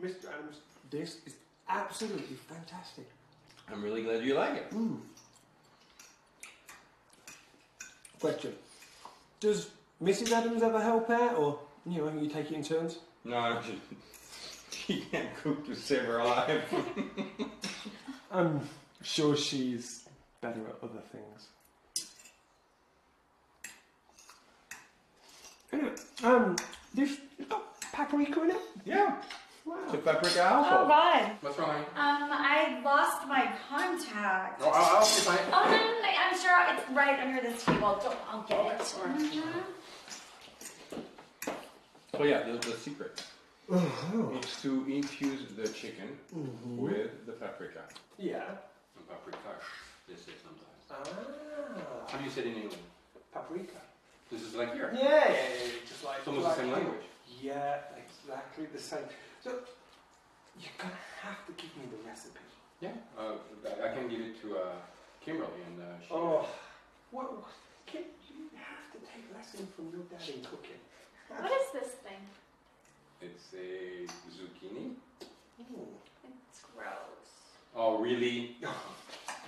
Mr. Adams, this is absolutely fantastic. I'm really glad you like it. Question: Does Mrs. Adams ever help out, or you know, you take it in turns? No, she, she can't cook to save her life. I'm sure she's better at other things. Anyway, um, this got paprika in it. Yeah, Wow. it's a paprika Oh. God. What's wrong? Um, I lost my contact. Oh, I'll, I'll see if I. Oh no, no, no, I'm sure it's right under this table. Don't, I'll get it. Mhm. So yeah, the, the secret Oh. is to infuse the chicken with the paprika. Yeah. Paprika, they say sometimes. Ah. How do you say it in England? Paprika. This is like here. Yeah, yeah, yeah, just like It's almost the same language. Yeah, exactly the same. So you're gonna have to give me the recipe. Yeah, uh, I I can give it to uh, Kimberly and uh, she. Oh, what? what can, you have to take lessons from your dad in cooking. What is this thing? It's a zucchini. Ooh. It's gross. Oh, really?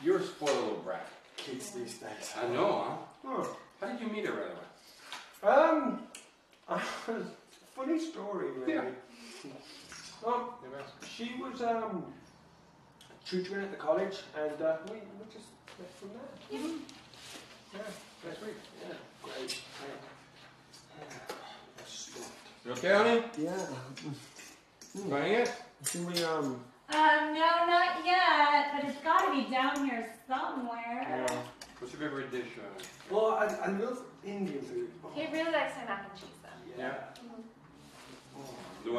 You're a spoiled little brat. Kids these days. I know, huh? Oh. How did you meet her, by the way? Um, funny story, really. Yeah. Um, she was um tutoring at the college, and uh, we, we just met from there. Yeah. Yeah, that's sweet. Yeah, great. great. Yeah. You okay, honey? Yeah. Trying it? Can we um? Um, no, not yet, but it's got to be down here somewhere. Yeah. What's your favorite dish? Uh, Well, I, I love Indian food. Oh, He really likes my mac and cheese though. yeah. The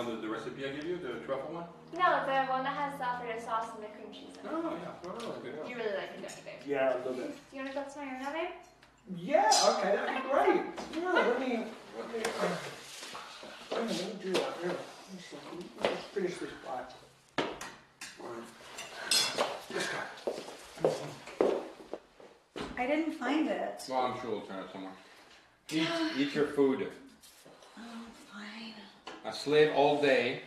one, the, the recipe I give you, the truffle one? No, the one that has the Alfredo sauce and the cream cheese in it. Oh, yeah. Oh, Good. You really like it, don't you, babe? Yeah, I love it. Do you want to go to my room now, babe? Yeah, okay, that'd be great. Yeah, let me, let me, uh, let me do that, yeah. One second. Let's finish this bite. Right. Let's. I didn't find it. Well, I'm sure we'll turn it somewhere. Eat, eat your food. Fine. A slave all day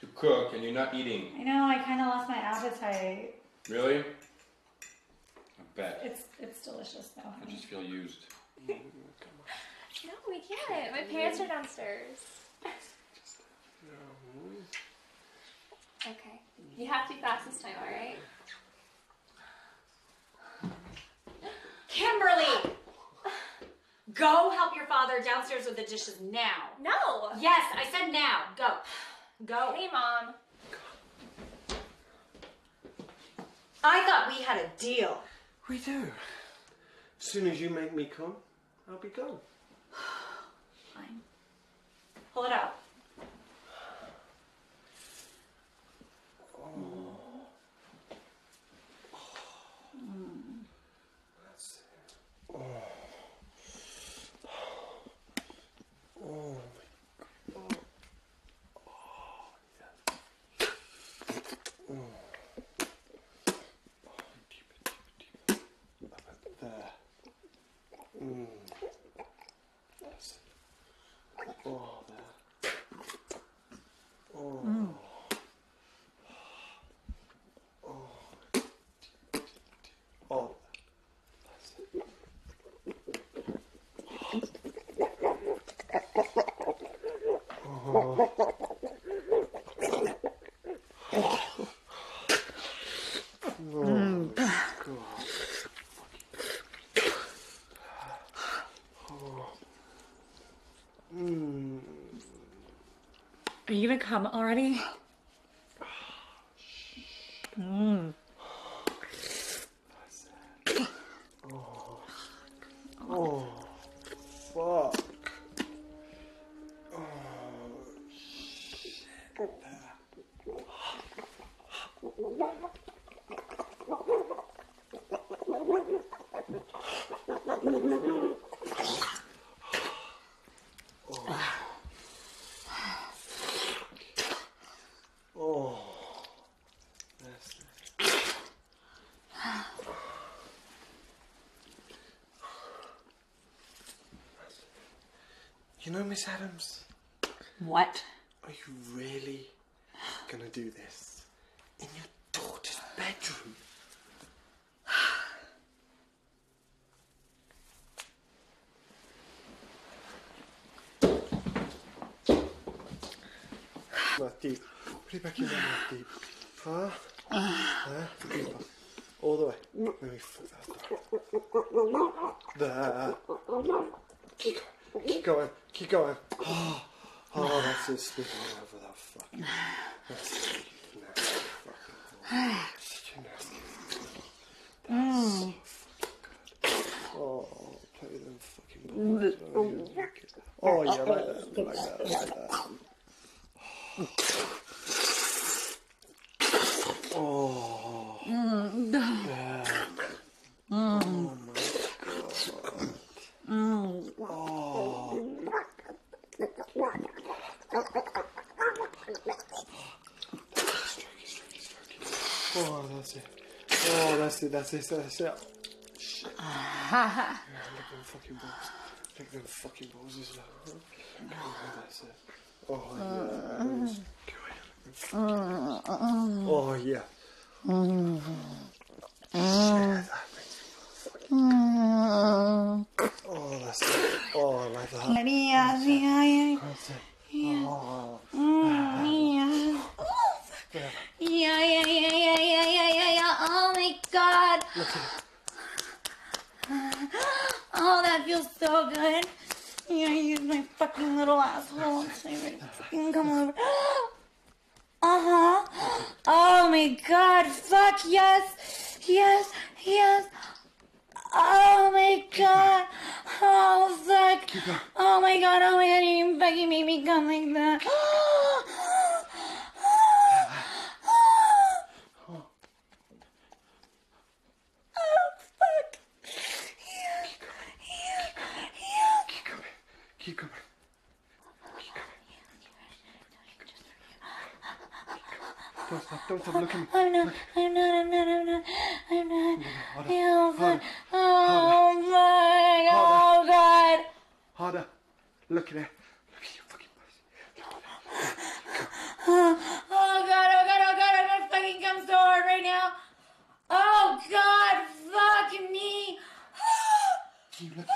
to cook and you're not eating. I know. I kind of lost my appetite. Really? I bet. It's it's delicious though. I just feel used. No, we can't. My parents are downstairs. Okay. You have to be fast this time, alright? Kimberly! Go help your father downstairs with the dishes now. No! Yes, I said now. Go. Go. Hey, Mom. I thought we had a deal. We do. As soon as you make me come, I'll be gone. Fine. Pull it out. That's it. Oh. Oh my god. Oh, yeah. Oh. Oh, deeper, deeper, deeper. Up there. Mm. That's it. Oh, there. Oh. Oh. Oh. Oh. Oh. Mm. Are you gonna come already? Mm. Oh, fuck. Oh, shit. Oh, that's You know, Miss Adams, What? Are you really gonna do this in your daughter's bedroom? Mouth deep. Put it back in your mouth deep. Huh? Huh? Deeper. All the way. Let me foot that There. Going. Keep going. Oh, oh that's. Spit all over that fucking. That's nasty oh, fucking good. Oh, balls. Oh, like yeah, that. Like that. Like that. Oh. Yeah. Oh my god. Oh. Oh, that's it. That's it. That's it. That's it. Shit. Yeah, look them fucking balls. Look them fucking balls as well. That's it. Oh, yeah. Balls. Ahead. Oh, yeah. Uh. Shit, that makes me fucking Oh, that's it. Oh, I like that. Yeah, yeah, yeah. That's it. Oh, Yeah, yeah, yeah, yeah, yeah, yeah, yeah, yeah. Oh my god. look at it. Oh, that feels so good. Yeah, use my fucking little asshole. So you can come over. Uh huh. Oh my god. Fuck yes. Yes. Yes. Oh my god. Oh fuck. Oh my god. Oh my god. You fucking made me come like that. Oh fuck. Yeah. Yeah. Yeah. Keep coming. Keep coming. Keep coming. Don't stop. Don't stop. Look at me. I'm not, I'm not, I'm not, I'm not, I'm not. Harder. Oh, Harder. fuck. Oh, fuck. Oh, God. Harder. Look at it. Look at your fucking pussy. Oh, oh, God, oh, God, oh, God. Oh I'm gonna fucking come so hard right now. Oh, God. Fuck me. Can you look?